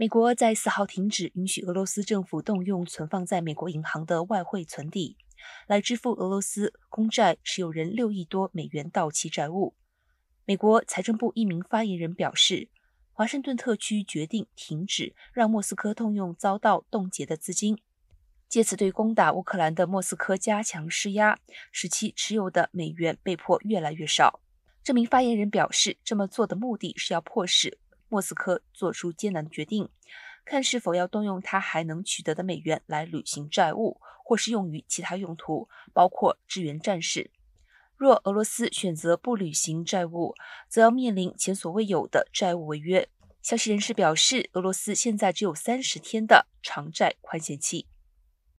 美国在四号停止允许俄罗斯政府动用存放在美国银行的外汇存底，来支付俄罗斯公债持有人六亿多美元到期债务。美国财政部一名发言人表示，华盛顿特区决定停止让莫斯科动用遭到冻结的资金，借此对攻打乌克兰的莫斯科加强施压，使其持有的美元被迫越来越少。这名发言人表示，这么做的目的是要迫使莫斯科做出艰难的决定，看是否要动用他还能取得的美元来履行债务，或是用于其他用途，包括支援战士。若俄罗斯选择不履行债务，则要面临前所未有的债务违约。消息人士表示，俄罗斯现在只有三十天的偿债宽限期。